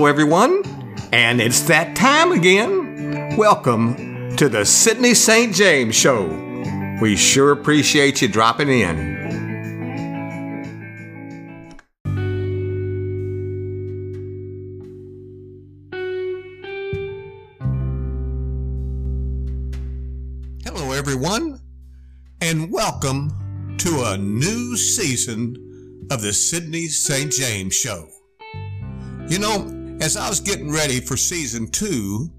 Hello, everyone, and it's that time again. Welcome to the Sydney St. James Show. We sure appreciate you dropping in. Hello, everyone, and welcome to a new season of the Sydney St. James Show. You know, as I was getting ready for season two,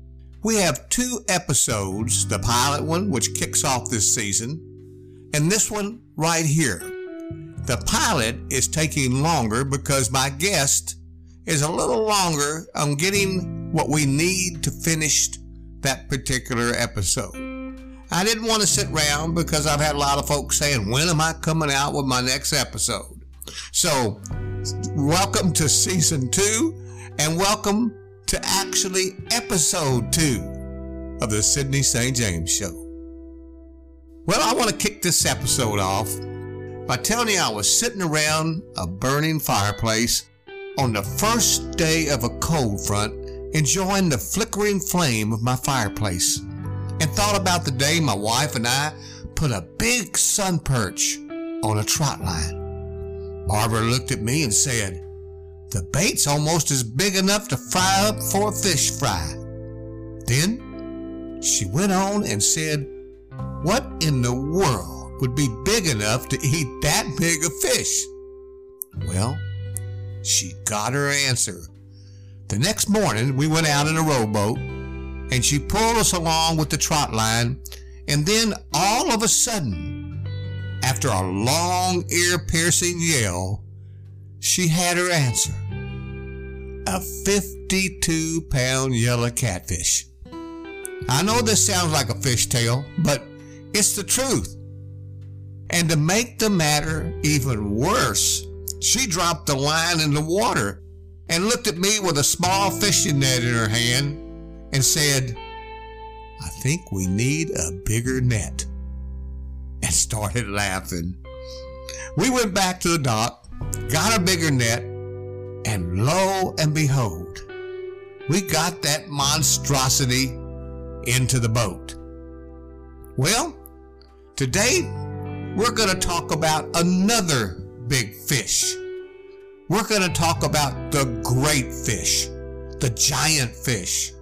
we have two episodes the pilot one, which kicks off this season, and this one right here. The pilot is taking longer because my guest is a little longer on getting what we need to finish that particular episode. I didn't want to sit around because I've had a lot of folks saying, When am I coming out with my next episode? So, welcome to season two and welcome to actually episode two of the Sydney St. James Show. Well, I want to kick this episode off by telling you I was sitting around a burning fireplace on the first day of a cold front, enjoying the flickering flame of my fireplace, and thought about the day my wife and I put a big sun perch on a trot line. Barbara looked at me and said, the bait's almost as big enough to fry up for a fish fry. Then she went on and said, What in the world would be big enough to eat that big a fish? Well, she got her answer. The next morning, we went out in a rowboat, and she pulled us along with the trot line, and then all of a sudden, after a long, ear piercing yell, she had her answer a 52 pound yellow catfish. I know this sounds like a fish tale, but it's the truth. And to make the matter even worse, she dropped the line in the water and looked at me with a small fishing net in her hand and said, I think we need a bigger net. And started laughing. We went back to the dock, got a bigger net, and lo and behold, we got that monstrosity into the boat. Well, today we're going to talk about another big fish. We're going to talk about the great fish, the giant fish,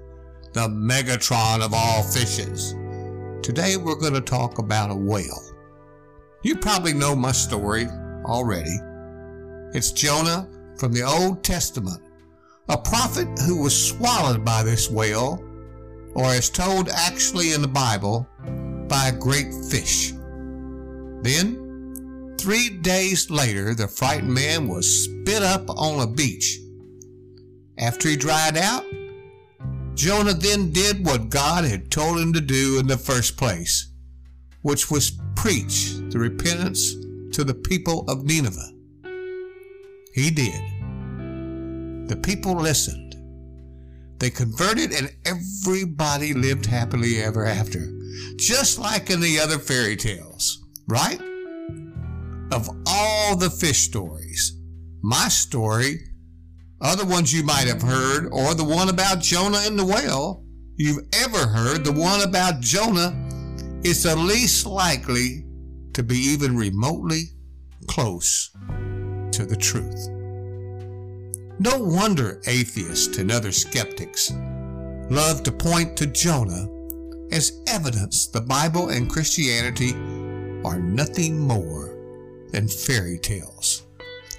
the Megatron of all fishes. Today we're going to talk about a whale. You probably know my story already. It's Jonah from the Old Testament, a prophet who was swallowed by this whale, or as told actually in the Bible, by a great fish. Then, three days later, the frightened man was spit up on a beach. After he dried out, Jonah then did what God had told him to do in the first place, which was preach the repentance to the people of Nineveh. He did. The people listened. They converted and everybody lived happily ever after, just like in the other fairy tales, right? Of all the fish stories, my story, other ones you might have heard, or the one about Jonah and the whale, you've ever heard, the one about Jonah, is the least likely to be even remotely close to the truth. No wonder atheists and other skeptics love to point to Jonah as evidence the Bible and Christianity are nothing more than fairy tales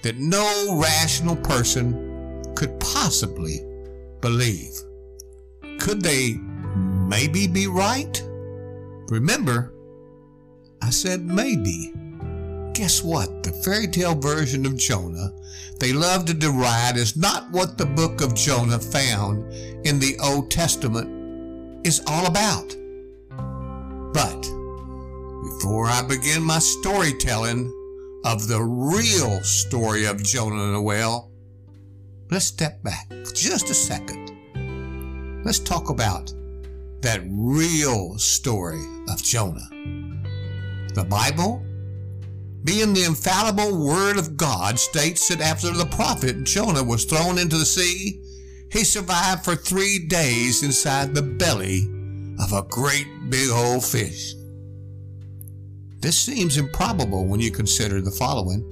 that no rational person could possibly believe. Could they maybe be right? Remember, I said maybe guess what? The fairy tale version of Jonah they love to deride is not what the book of Jonah found in the Old Testament is all about. But before I begin my storytelling of the real story of Jonah and the whale, let's step back just a second. Let's talk about that real story of Jonah. The Bible being the infallible Word of God, states that after the prophet Jonah was thrown into the sea, he survived for three days inside the belly of a great big old fish. This seems improbable when you consider the following.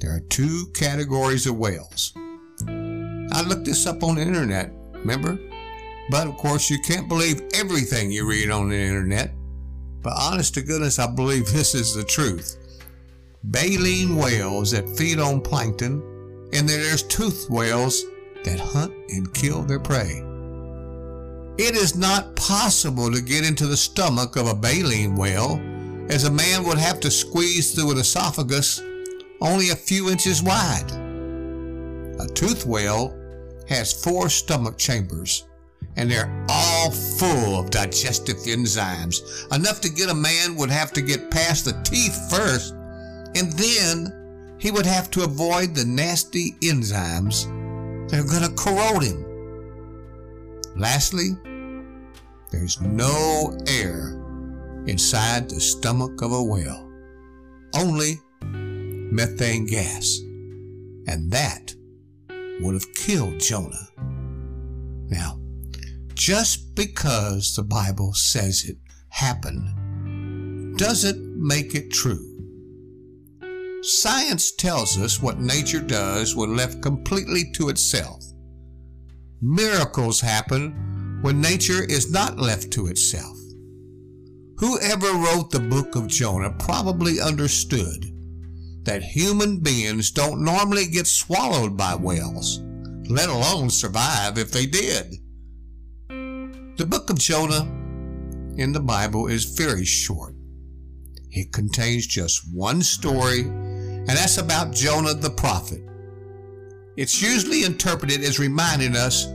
There are two categories of whales. I looked this up on the internet, remember? But of course, you can't believe everything you read on the internet. But honest to goodness, I believe this is the truth. Baleen whales that feed on plankton, and then there's toothed whales that hunt and kill their prey. It is not possible to get into the stomach of a baleen whale, as a man would have to squeeze through an esophagus only a few inches wide. A toothed whale has four stomach chambers, and they're all full of digestive enzymes. Enough to get a man would have to get past the teeth first, and then he would have to avoid the nasty enzymes that are going to corrode him. Lastly, there's no air inside the stomach of a whale, only methane gas. And that would have killed Jonah. Now, just because the Bible says it happened doesn't make it true. Science tells us what nature does when left completely to itself. Miracles happen when nature is not left to itself. Whoever wrote the book of Jonah probably understood that human beings don't normally get swallowed by whales, let alone survive if they did. The book of Jonah in the Bible is very short. It contains just one story, and that's about Jonah the prophet. It's usually interpreted as reminding us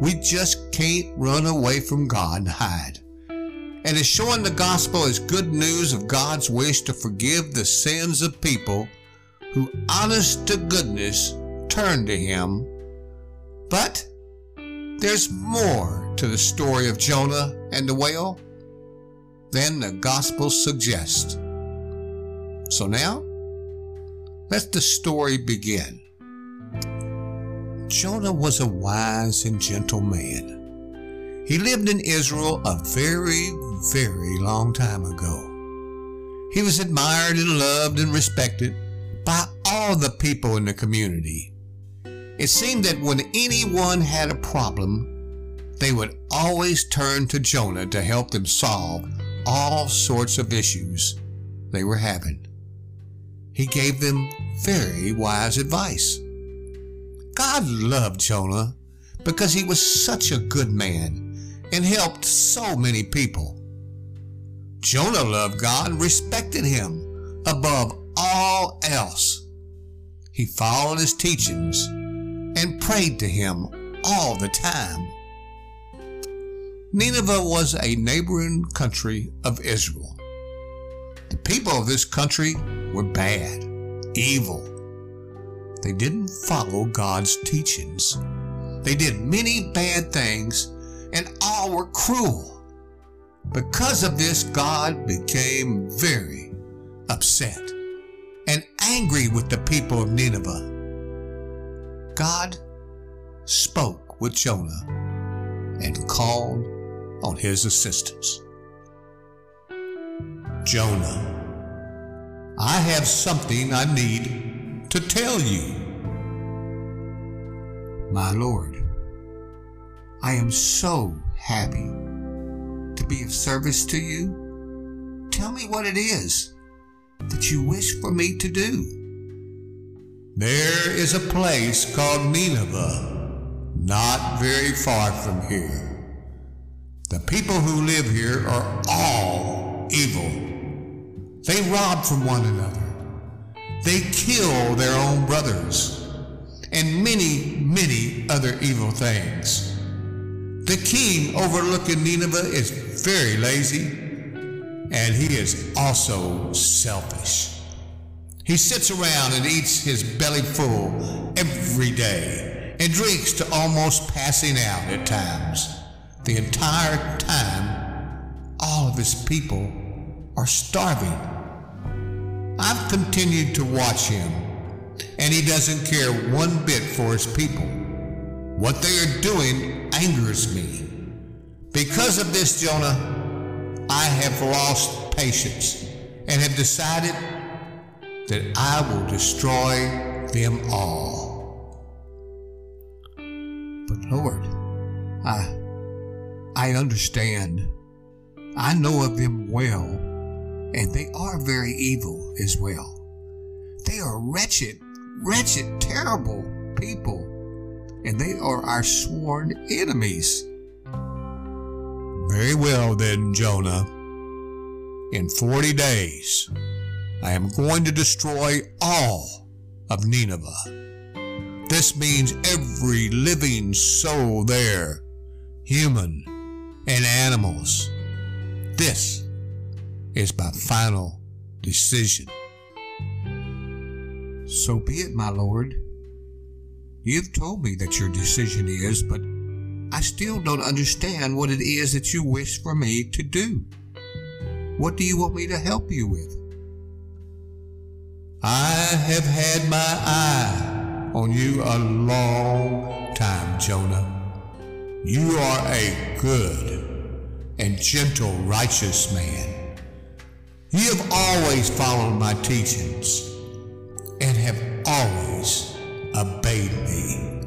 we just can't run away from God and hide and is showing the gospel as good news of God's wish to forgive the sins of people who, honest to goodness, turn to Him. But there's more to the story of Jonah and the whale than the gospel suggests. So now, let the story begin. Jonah was a wise and gentle man he lived in Israel a very, very long time ago. He was admired and loved and respected by all the people in the community. It seemed that when anyone had a problem, they would always turn to Jonah to help them solve all sorts of issues they were having. He gave them very wise advice. God loved Jonah because he was such a good man and helped so many people. Jonah loved God and respected him above all else. He followed his teachings and prayed to him all the time. Nineveh was a neighboring country of Israel. People of this country were bad, evil. They didn't follow God's teachings. They did many bad things and all were cruel. Because of this, God became very upset and angry with the people of Nineveh. God spoke with Jonah and called on his assistance. Jonah, I have something I need to tell you. My Lord, I am so happy to be of service to you. Tell me what it is that you wish for me to do. There is a place called Nineveh, not very far from here. The people who live here are all evil. They rob from one another. They kill their own brothers, and many, many other evil things. The king overlooking Nineveh is very lazy, and he is also selfish. He sits around and eats his belly full every day and drinks to almost passing out at times. The entire time, all of his people are starving. I've continued to watch him, and he doesn't care one bit for his people. What they are doing angers me. Because of this, Jonah, I have lost patience and have decided that I will destroy them all. But Lord, I I understand. I know of them well, and they are very evil as well. They are wretched, wretched, terrible people, and they are our sworn enemies. Very well, then, Jonah. In 40 days, I am going to destroy all of Nineveh. This means every living soul there, human and animals. This is my final decision. So be it, my lord. You've told me that your decision is, but I still don't understand what it is that you wish for me to do. What do you want me to help you with? I have had my eye on you a long time, Jonah. You are a good and gentle, righteous man. You have always followed my teachings and have always obeyed me.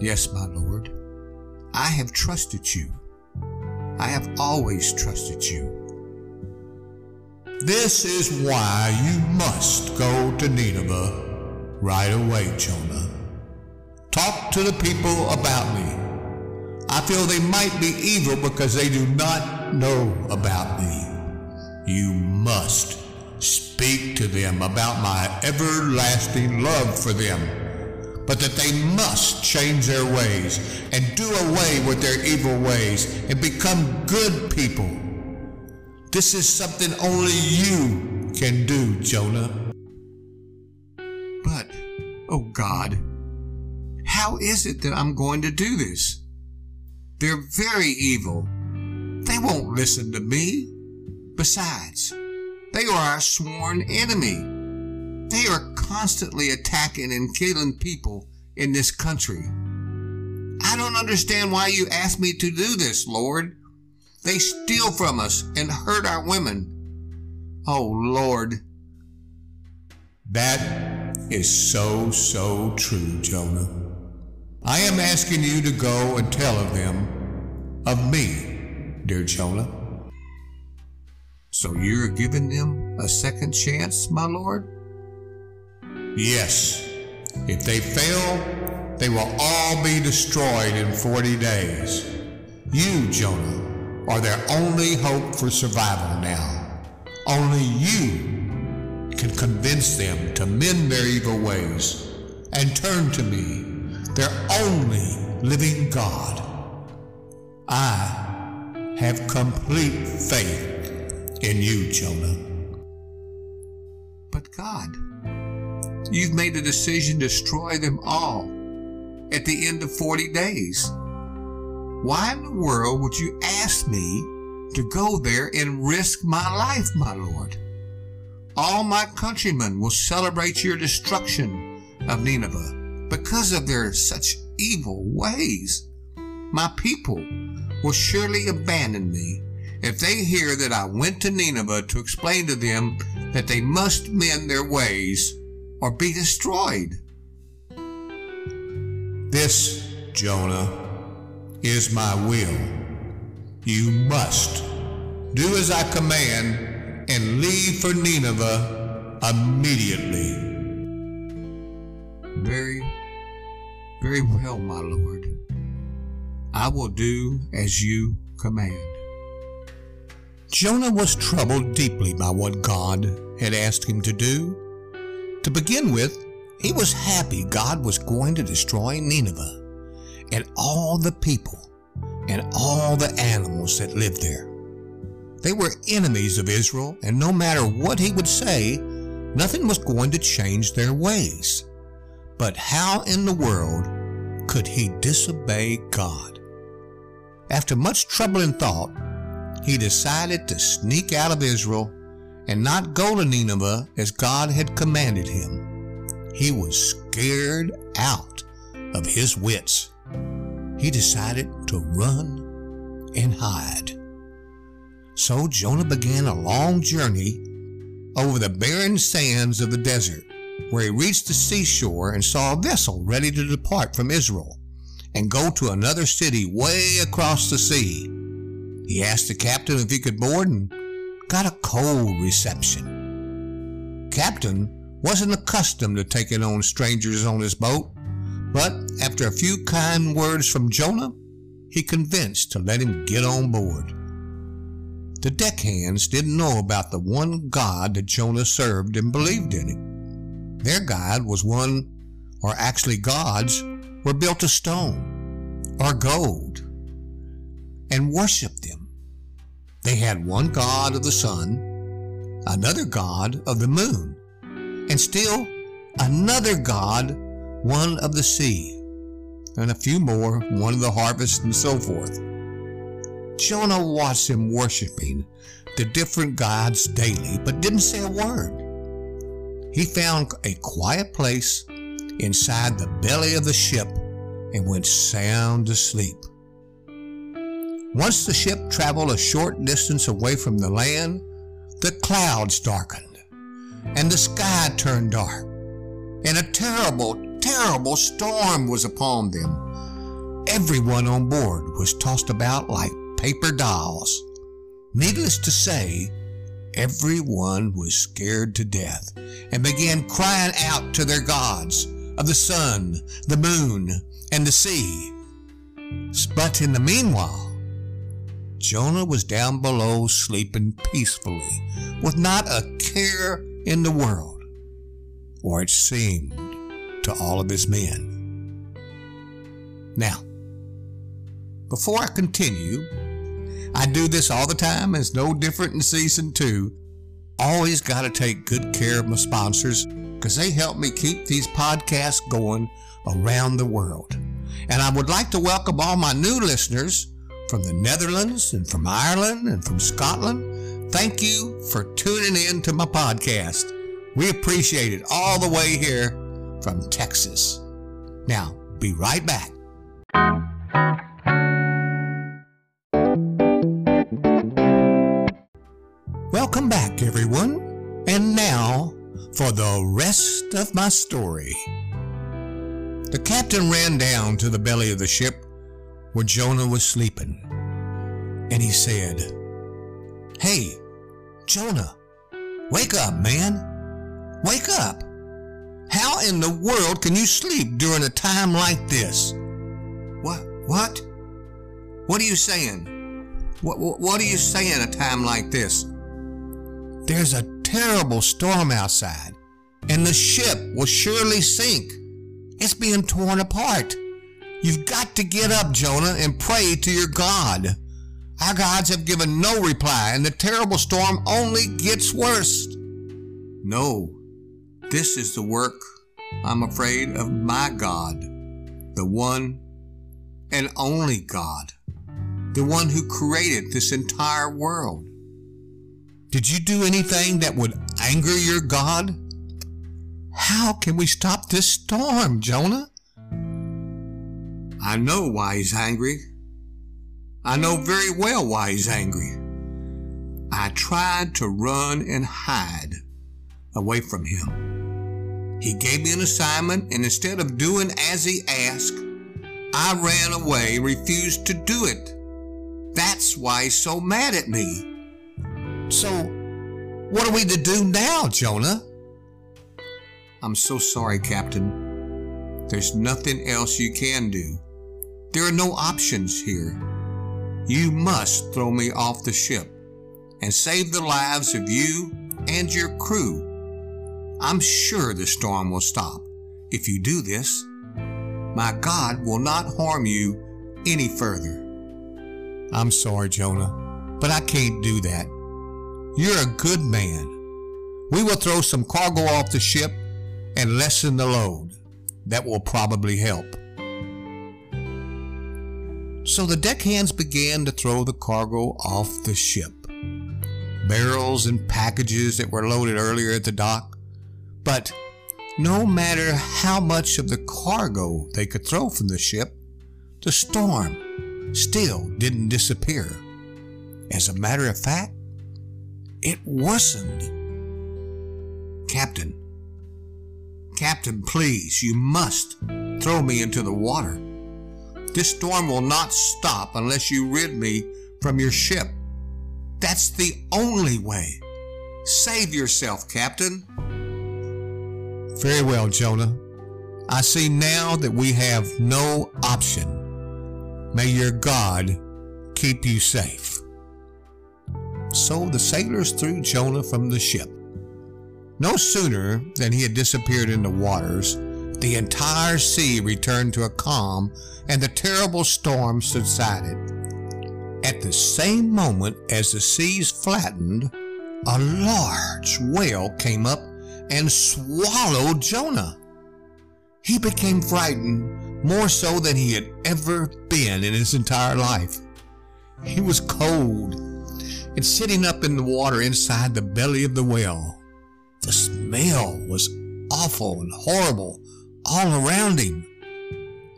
Yes, my Lord, I have trusted you. I have always trusted you. This is why you must go to Nineveh right away, Jonah. Talk to the people about me I feel they might be evil because they do not know about me. You must speak to them about my everlasting love for them, but that they must change their ways and do away with their evil ways and become good people. This is something only you can do, Jonah. But, oh God, how is it that I'm going to do this? They're very evil. They won't listen to me. Besides, they are our sworn enemy. They are constantly attacking and killing people in this country. I don't understand why you asked me to do this, Lord. They steal from us and hurt our women. Oh, Lord. That is so, so true, Jonah. I am asking you to go and tell of them, of me, dear Jonah. So you're giving them a second chance, my lord? Yes. If they fail, they will all be destroyed in 40 days. You, Jonah, are their only hope for survival now. Only you can convince them to mend their evil ways and turn to me their only living God. I have complete faith in you, Jonah. But God, you've made a decision to destroy them all at the end of 40 days. Why in the world would you ask me to go there and risk my life, my Lord? All my countrymen will celebrate your destruction of Nineveh because of their such evil ways. My people will surely abandon me if they hear that I went to Nineveh to explain to them that they must mend their ways or be destroyed. This, Jonah, is my will. You must do as I command and leave for Nineveh immediately. Very very well, my lord. I will do as you command. Jonah was troubled deeply by what God had asked him to do. To begin with, he was happy God was going to destroy Nineveh and all the people and all the animals that lived there. They were enemies of Israel, and no matter what he would say, nothing was going to change their ways. But how in the world could he disobey God? After much trouble and thought, he decided to sneak out of Israel and not go to Nineveh as God had commanded him. He was scared out of his wits, he decided to run and hide. So Jonah began a long journey over the barren sands of the desert, where he reached the seashore and saw a vessel ready to depart from Israel and go to another city way across the sea. He asked the captain if he could board and got a cold reception. Captain wasn't accustomed to taking on strangers on his boat, but after a few kind words from Jonah, he convinced to let him get on board. The deckhands didn't know about the one God that Jonah served and believed in him. Their God was one, or actually gods, were built of stone or gold and worshiped them. They had one God of the sun, another God of the moon, and still another God, one of the sea, and a few more, one of the harvest, and so forth. Jonah watched him worshiping the different gods daily, but didn't say a word. He found a quiet place inside the belly of the ship and went sound asleep. Once the ship traveled a short distance away from the land, the clouds darkened and the sky turned dark, and a terrible, terrible storm was upon them. Everyone on board was tossed about like paper dolls. Needless to say, everyone was scared to death and began crying out to their gods of the sun, the moon, and the sea. But in the meanwhile, Jonah was down below sleeping peacefully with not a care in the world, or it seemed to all of his men. Now, before I continue, I do this all the time. It's no different in season two. Always got to take good care of my sponsors because they help me keep these podcasts going around the world. And I would like to welcome all my new listeners from the Netherlands and from Ireland and from Scotland. Thank you for tuning in to my podcast. We appreciate it all the way here from Texas. Now, be right back. Welcome back, everyone. And now for the rest of my story. The captain ran down to the belly of the ship where Jonah was sleeping, and he said, Hey, Jonah, wake up, man. Wake up. How in the world can you sleep during a time like this? What? What? What are you saying? What, what, are you saying a time like this? There's a terrible storm outside, and the ship will surely sink. It's being torn apart. You've got to get up, Jonah, and pray to your God. Our gods have given no reply, and the terrible storm only gets worse. No, this is the work, I'm afraid, of my God, the one and only God, the one who created this entire world. Did you do anything that would anger your God? How can we stop this storm, Jonah? I know why he's angry. I know very well why he's angry. I tried to run and hide away from him. He gave me an assignment, and instead of doing as he asked, I ran away, refused to do it. That's why he's so mad at me. So, what are we to do now, Jonah? I'm so sorry, Captain. There's nothing else you can do. There are no options here. You must throw me off the ship and save the lives of you and your crew. I'm sure the storm will stop if you do this. My God will not harm you any further. I'm sorry, Jonah, but I can't do that. You're a good man. We will throw some cargo off the ship and lessen the load. That will probably help. So the deckhands began to throw the cargo off the ship. Barrels and packages that were loaded earlier at the dock. But no matter how much of the cargo they could throw from the ship, the storm still didn't disappear. As a matter of fact, it worsened. Captain, Captain, please, you must throw me into the water. This storm will not stop unless you rid me from your ship. That's the only way. Save yourself, Captain. Very well, Jonah. I see now that we have no option. May your God keep you safe. So the sailors threw Jonah from the ship. No sooner than he had disappeared in the waters, the entire sea returned to a calm and the terrible storm subsided. At the same moment as the seas flattened, a large whale came up and swallowed Jonah. He became frightened more so than he had ever been in his entire life. He was cold and sitting up in the water inside the belly of the whale. The smell was awful and horrible all around him.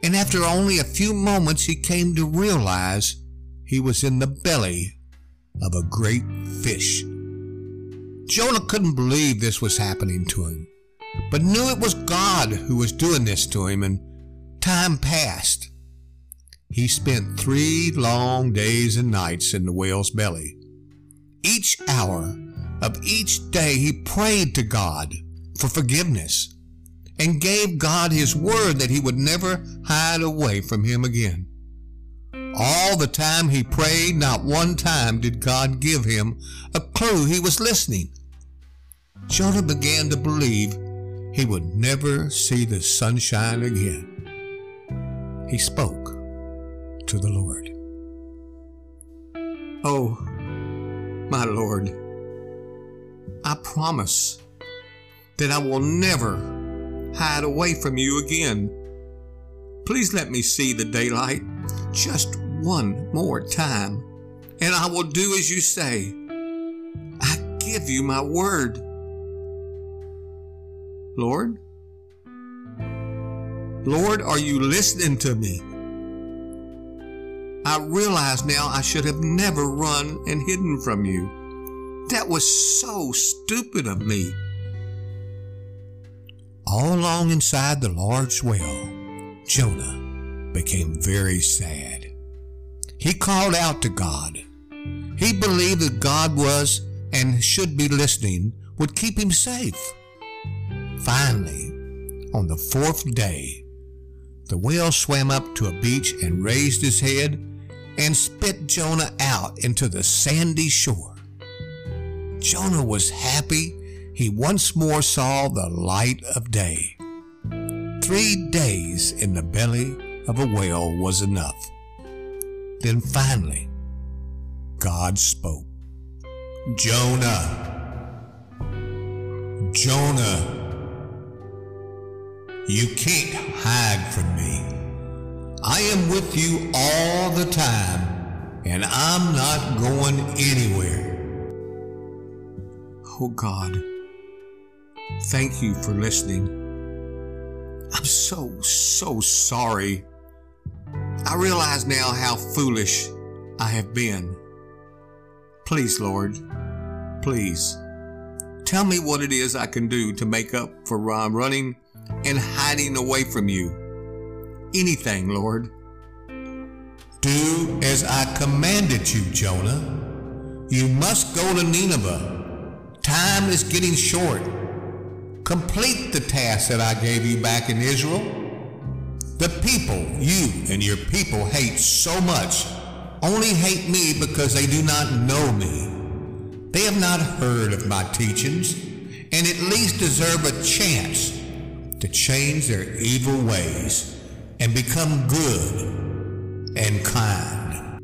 And after only a few moments, he came to realize he was in the belly of a great fish. Jonah couldn't believe this was happening to him, but knew it was God who was doing this to him, and time passed. He spent three long days and nights in the whale's belly. Each hour of each day he prayed to God for forgiveness and gave God his word that he would never hide away from him again. All the time he prayed, not one time did God give him a clue he was listening. Jonah began to believe he would never see the sunshine again. He spoke to the Lord. Oh, my Lord, I promise that I will never hide away from you again. Please let me see the daylight just one more time, and I will do as you say. I give you my word. Lord? Lord, are you listening to me? I realize now I should have never run and hidden from you. That was so stupid of me. All along inside the large whale, Jonah became very sad. He called out to God. He believed that God was and should be listening, would keep him safe. Finally, on the fourth day, the whale swam up to a beach and raised his head and spit Jonah out into the sandy shore. Jonah was happy he once more saw the light of day. Three days in the belly of a whale was enough. Then finally, God spoke. Jonah, Jonah, you can't hide from me. I am with you all the time, and I'm not going anywhere. Oh God. Thank you for listening. I'm so, so sorry. I realize now how foolish I have been. Please, Lord, please, tell me what it is I can do to make up for running and hiding away from you. Anything, Lord. Do as I commanded you, Jonah. You must go to Nineveh. Time is getting short. Complete the task that I gave you back in Israel. The people you and your people hate so much only hate me because they do not know me. They have not heard of my teachings and at least deserve a chance to change their evil ways and become good and kind.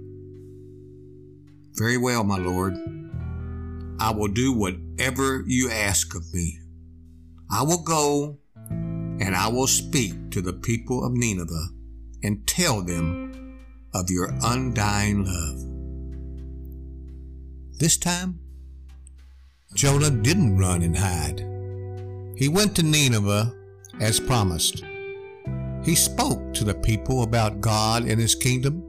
Very well, my Lord. I will do whatever you ask of me. I will go and I will speak to the people of Nineveh and tell them of your undying love. This time, Jonah didn't run and hide. He went to Nineveh as promised. He spoke to the people about God and His kingdom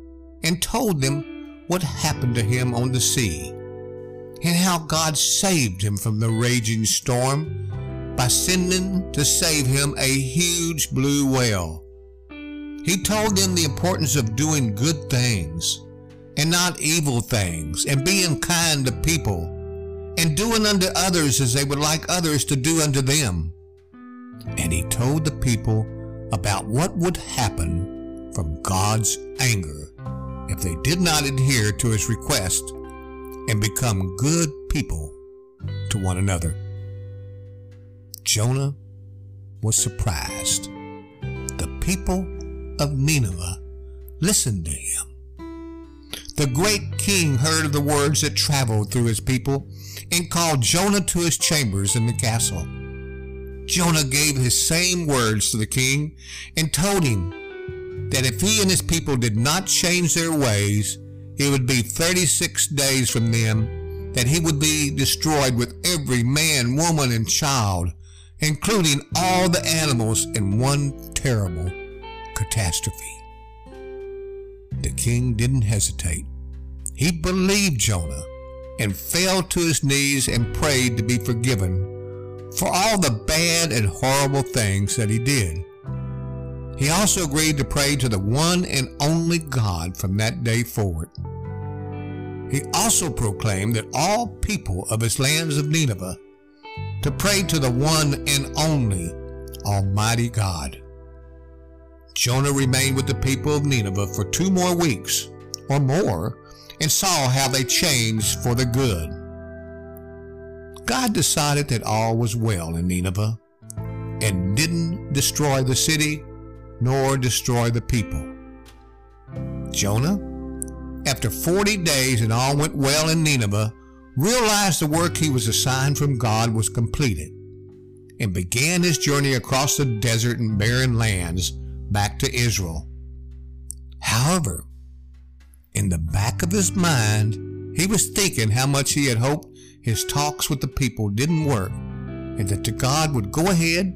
and told them what happened to him on the sea and how God saved him from the raging storm by sending to save him a huge blue whale. He told them the importance of doing good things and not evil things and being kind to people and doing unto others as they would like others to do unto them. And he told the people about what would happen from God's anger if they did not adhere to his request and become good people to one another. Jonah was surprised. The people of Nineveh listened to him. The great king heard of the words that traveled through his people and called Jonah to his chambers in the castle. Jonah gave his same words to the king and told him that if he and his people did not change their ways, it would be 36 days from them that he would be destroyed with every man, woman, and child, including all the animals in one terrible catastrophe. The king didn't hesitate. He believed Jonah and fell to his knees and prayed to be forgiven for all the bad and horrible things that he did. He also agreed to pray to the one and only God from that day forward. He also proclaimed that all people of his lands of Nineveh to pray to the one and only Almighty God. Jonah remained with the people of Nineveh for two more weeks or more and saw how they changed for the good. God decided that all was well in Nineveh and didn't destroy the city nor destroy the people. Jonah, after 40 days and all went well in Nineveh, realized the work he was assigned from God was completed and began his journey across the desert and barren lands back to Israel. However, in the back of his mind, he was thinking how much he had hoped his talks with the people didn't work and that the God would go ahead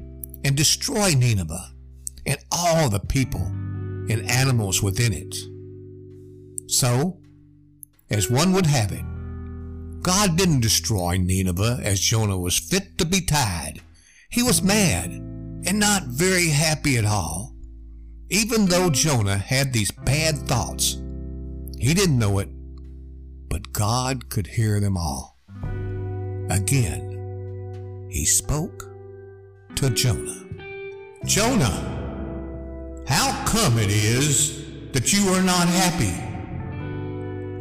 and destroy Nineveh and all the people and animals within it. So, as one would have it, God didn't destroy Nineveh as Jonah was fit to be tied. He was mad and not very happy at all. Even though Jonah had these bad thoughts, he didn't know it, but God could hear them all. Again, he spoke to Jonah. Jonah, how come it is that you are not happy?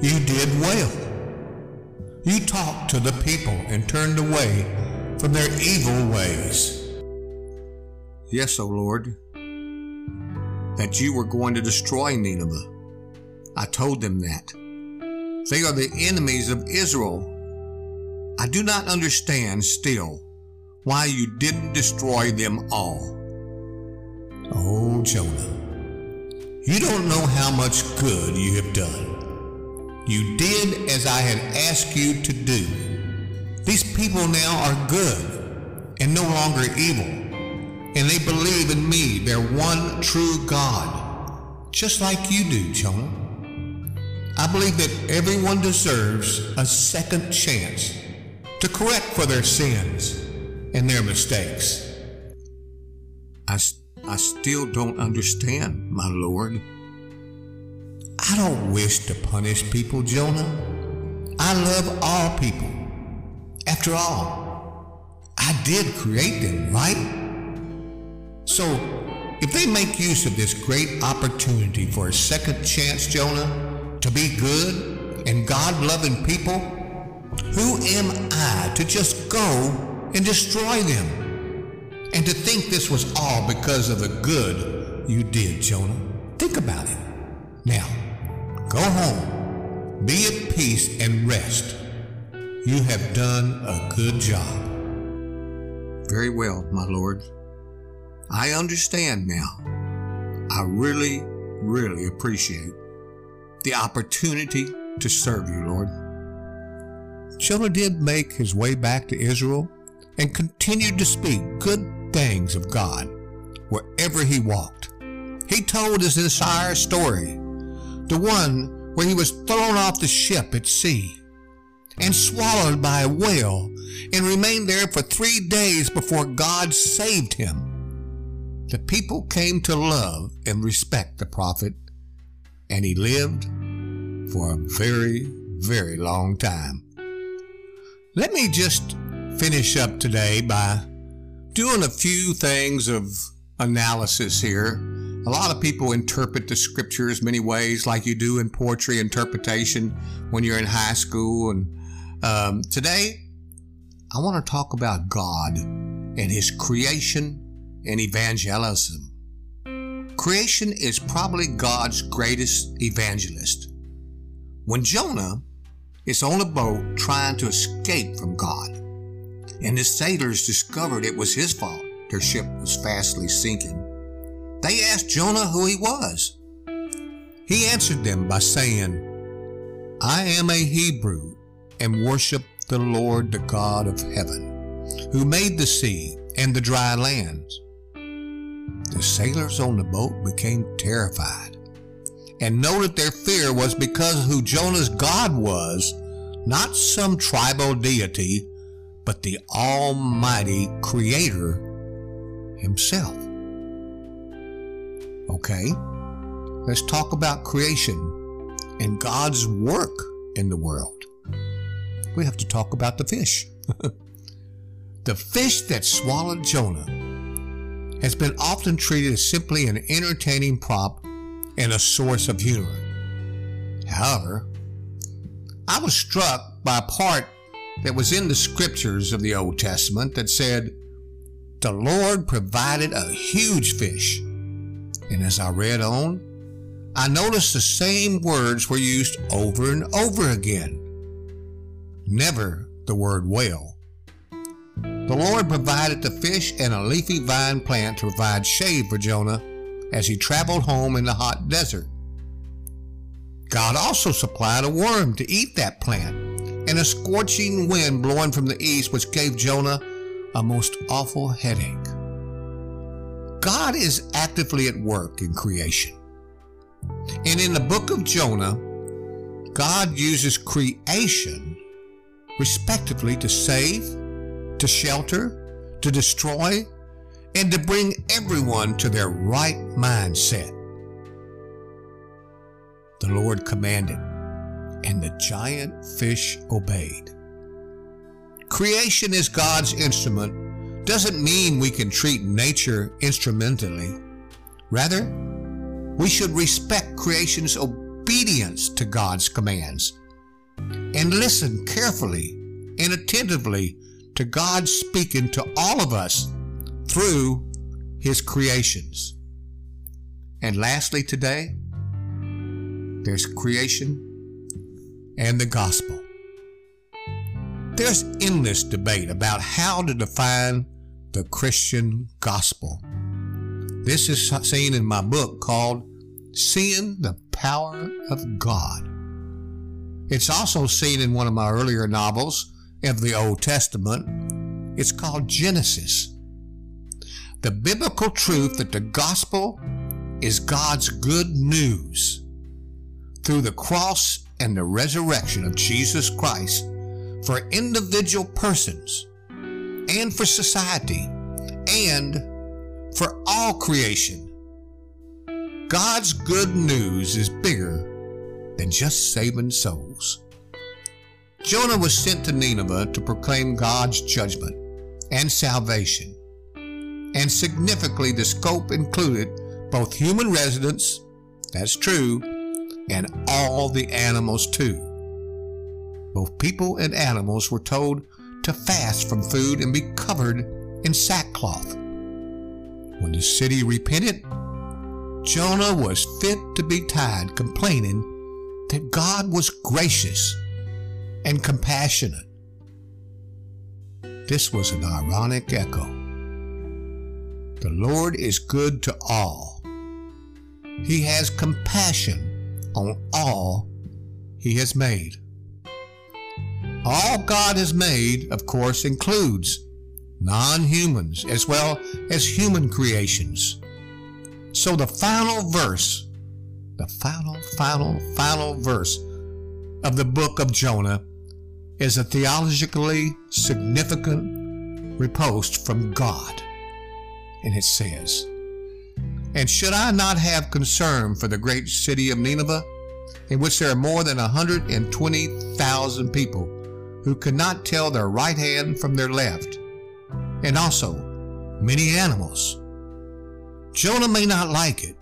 You did well. You talked to the people and turned away from their evil ways. Yes, O oh Lord, that you were going to destroy Nineveh. I told them that. They are the enemies of Israel. I do not understand still why you didn't destroy them all. Oh, Jonah, you don't know how much good you have done. You did as I had asked you to do. These people now are good and no longer evil, and they believe in me, their one true God, just like you do, Jonah. I believe that everyone deserves a second chance to correct for their sins and their mistakes. I I still don't understand, my Lord. I don't wish to punish people, Jonah. I love all people. After all, I did create them, right? So, if they make use of this great opportunity for a second chance, Jonah, to be good and God loving people, who am I to just go and destroy them? And to think this was all because of the good you did, Jonah. Think about it. Now, go home, be at peace, and rest. You have done a good job. Very well, my lord. I understand now. I really, really appreciate the opportunity to serve you, Lord. Jonah did make his way back to Israel and continued to speak good things of God wherever he walked. He told his entire story, the one where he was thrown off the ship at sea and swallowed by a whale and remained there for three days before God saved him. The people came to love and respect the prophet, and he lived for a very, very long time. Let me just finish up today by doing a few things of analysis here. A lot of people interpret the scriptures many ways, like you do in poetry interpretation when you're in high school. And um, today, I want to talk about God and His creation and evangelism. Creation is probably God's greatest evangelist. When Jonah is on a boat trying to escape from God, and the sailors discovered it was his fault their ship was fastly sinking. They asked Jonah who he was. He answered them by saying, I am a Hebrew and worship the Lord, the God of heaven, who made the sea and the dry lands. The sailors on the boat became terrified and noted their fear was because who Jonah's God was, not some tribal deity, but the Almighty Creator Himself. Okay, let's talk about creation and God's work in the world. We have to talk about the fish. the fish that swallowed Jonah has been often treated as simply an entertaining prop and a source of humor. However, I was struck by a part that was in the scriptures of the Old Testament that said, The Lord provided a huge fish. And as I read on, I noticed the same words were used over and over again. Never the word well. The Lord provided the fish and a leafy vine plant to provide shade for Jonah as he traveled home in the hot desert. God also supplied a worm to eat that plant and a scorching wind blowing from the east, which gave Jonah a most awful headache. God is actively at work in creation. And in the book of Jonah, God uses creation respectively to save, to shelter, to destroy, and to bring everyone to their right mindset. The Lord commanded, and the giant fish obeyed. Creation is God's instrument doesn't mean we can treat nature instrumentally. Rather, we should respect creation's obedience to God's commands and listen carefully and attentively to God speaking to all of us through His creations. And lastly, today, there's creation and the gospel. There's endless debate about how to define the Christian gospel. This is seen in my book called Seeing the Power of God. It's also seen in one of my earlier novels of the Old Testament. It's called Genesis. The biblical truth that the gospel is God's good news. Through the cross and the resurrection of Jesus Christ for individual persons and for society and for all creation. God's good news is bigger than just saving souls. Jonah was sent to Nineveh to proclaim God's judgment and salvation. And significantly, the scope included both human residents, that's true, and all the animals too. Both people and animals were told to fast from food and be covered in sackcloth. When the city repented, Jonah was fit to be tied, complaining that God was gracious and compassionate. This was an ironic echo. The Lord is good to all. He has compassion on all he has made. All God has made, of course, includes non humans, as well as human creations. So the final verse, the final, final, final verse of the book of Jonah is a theologically significant riposte from God. And it says, And should I not have concern for the great city of Nineveh, in which there are more than 120,000 people who could not tell their right hand from their left, and also many animals? Jonah may not like it,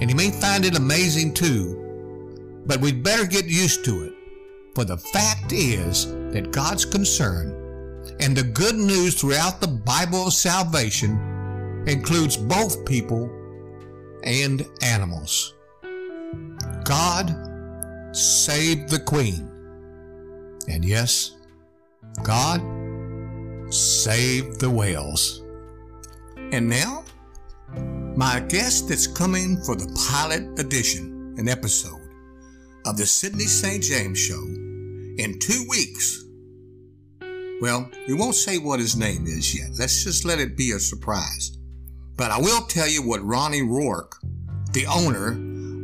and he may find it amazing too, but we'd better get used to it. For the fact is that God's concern and the good news throughout the Bible of salvation includes both people and animals. God saved the queen. And yes, God saved the whales. And now, my guest that's coming for the pilot edition, an episode of the Sydney St. James Show in two weeks. Well, we won't say what his name is yet. Let's just let it be a surprise. But I will tell you what Ronnie Rourke, the owner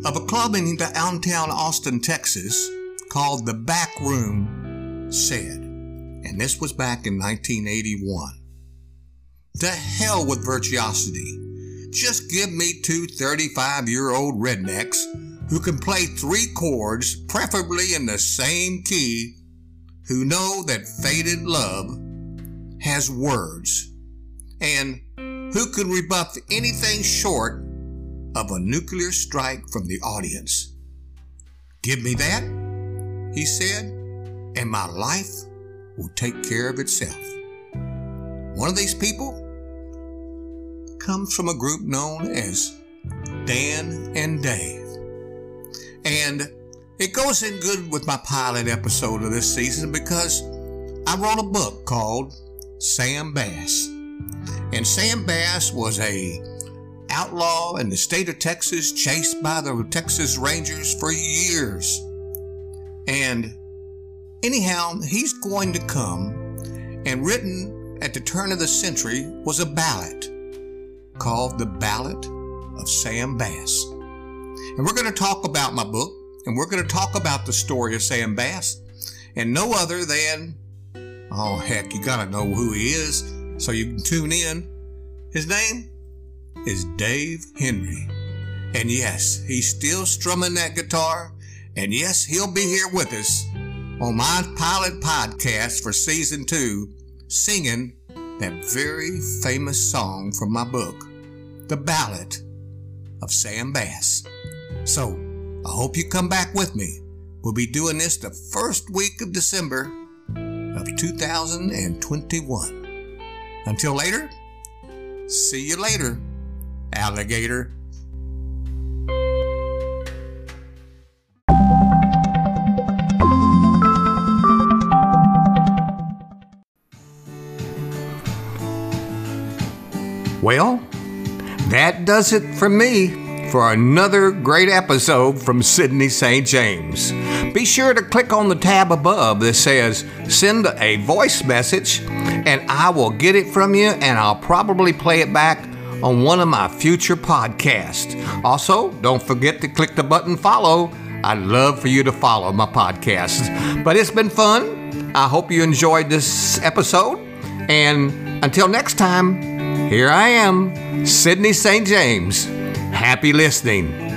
of a club in downtown Austin, Texas, called The Back Room, said. And this was back in 1981. To hell with virtuosity. Just give me two 35 year old rednecks who can play three chords, preferably in the same key, who know that faded love has words, and who can rebuff anything short of a nuclear strike from the audience. Give me that, he said, and my life will take care of itself. One of these people comes from a group known as Dan and Dave. And it goes in good with my pilot episode of this season because I wrote a book called Sam Bass. And Sam Bass was a outlaw in the state of Texas, chased by the Texas Rangers for years. And anyhow, he's going to come, and written at the turn of the century was a ballad called The Ballad of Sam Bass. And we're going to talk about my book, and we're going to talk about the story of Sam Bass, and no other than, oh heck, you got to know who he is so you can tune in. His name is Dave Henry. And yes, he's still strumming that guitar, and yes, he'll be here with us on my pilot podcast for season two, singing that very famous song from my book, The Ballad of Sam Bass. So, I hope you come back with me. We'll be doing this the first week of December of 2021. Until later, see you later, alligator. Well, that does it for me for another great episode from Sydney St. James. Be sure to click on the tab above that says send a voice message, and I will get it from you and I'll probably play it back on one of my future podcasts. Also, don't forget to click the button follow. I'd love for you to follow my podcast. But it's been fun. I hope you enjoyed this episode. And until next time, here I am, Sydney St. James. Happy listening.